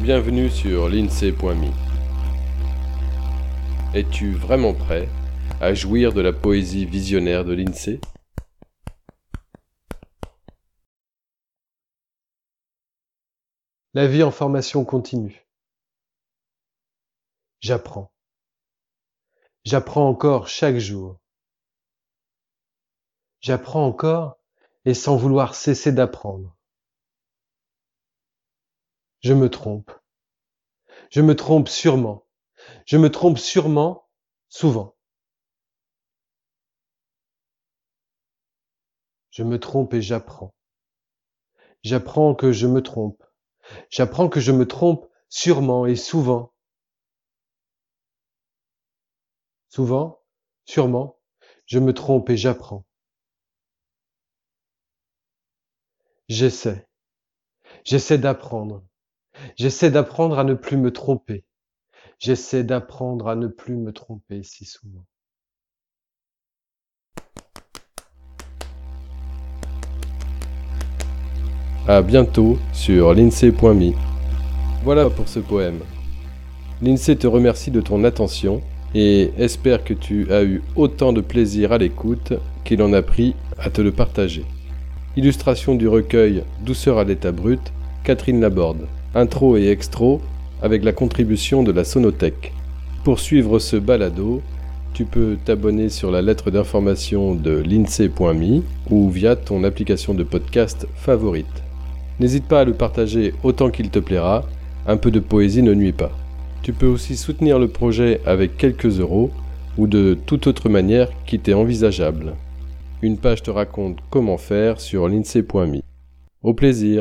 Bienvenue sur l'INSEE.me. Es-tu vraiment prêt à jouir de la poésie visionnaire de l'INSEE? La vie en formation continue. J'apprends. J'apprends encore chaque jour. J'apprends encore et sans vouloir cesser d'apprendre. Je me trompe. Je me trompe sûrement. Je me trompe sûrement souvent. Je me trompe et j'apprends. J'apprends que je me trompe. J'apprends que je me trompe sûrement et souvent. Souvent, sûrement, je me trompe et j'apprends. J'essaie. J'essaie d'apprendre. J'essaie d'apprendre à ne plus me tromper. J'essaie d'apprendre à ne plus me tromper si souvent. À bientôt sur l'INSEE.me. Voilà pour ce poème. L'INSEE te remercie de ton attention et espère que tu as eu autant de plaisir à l'écoute qu'il en a pris à te le partager. Illustration du recueil Douceur à l'état brut, Catherine Laborde. Intro et extro avec la contribution de la Sonothèque. Pour suivre ce balado, tu peux t'abonner sur la lettre d'information de l'INSEE.me ou via ton application de podcast favorite. N'hésite pas à le partager autant qu'il te plaira, un peu de poésie ne nuit pas. Tu peux aussi soutenir le projet avec quelques euros ou de toute autre manière qui t'est envisageable. Une page te raconte comment faire sur l'INSEE.me. Au plaisir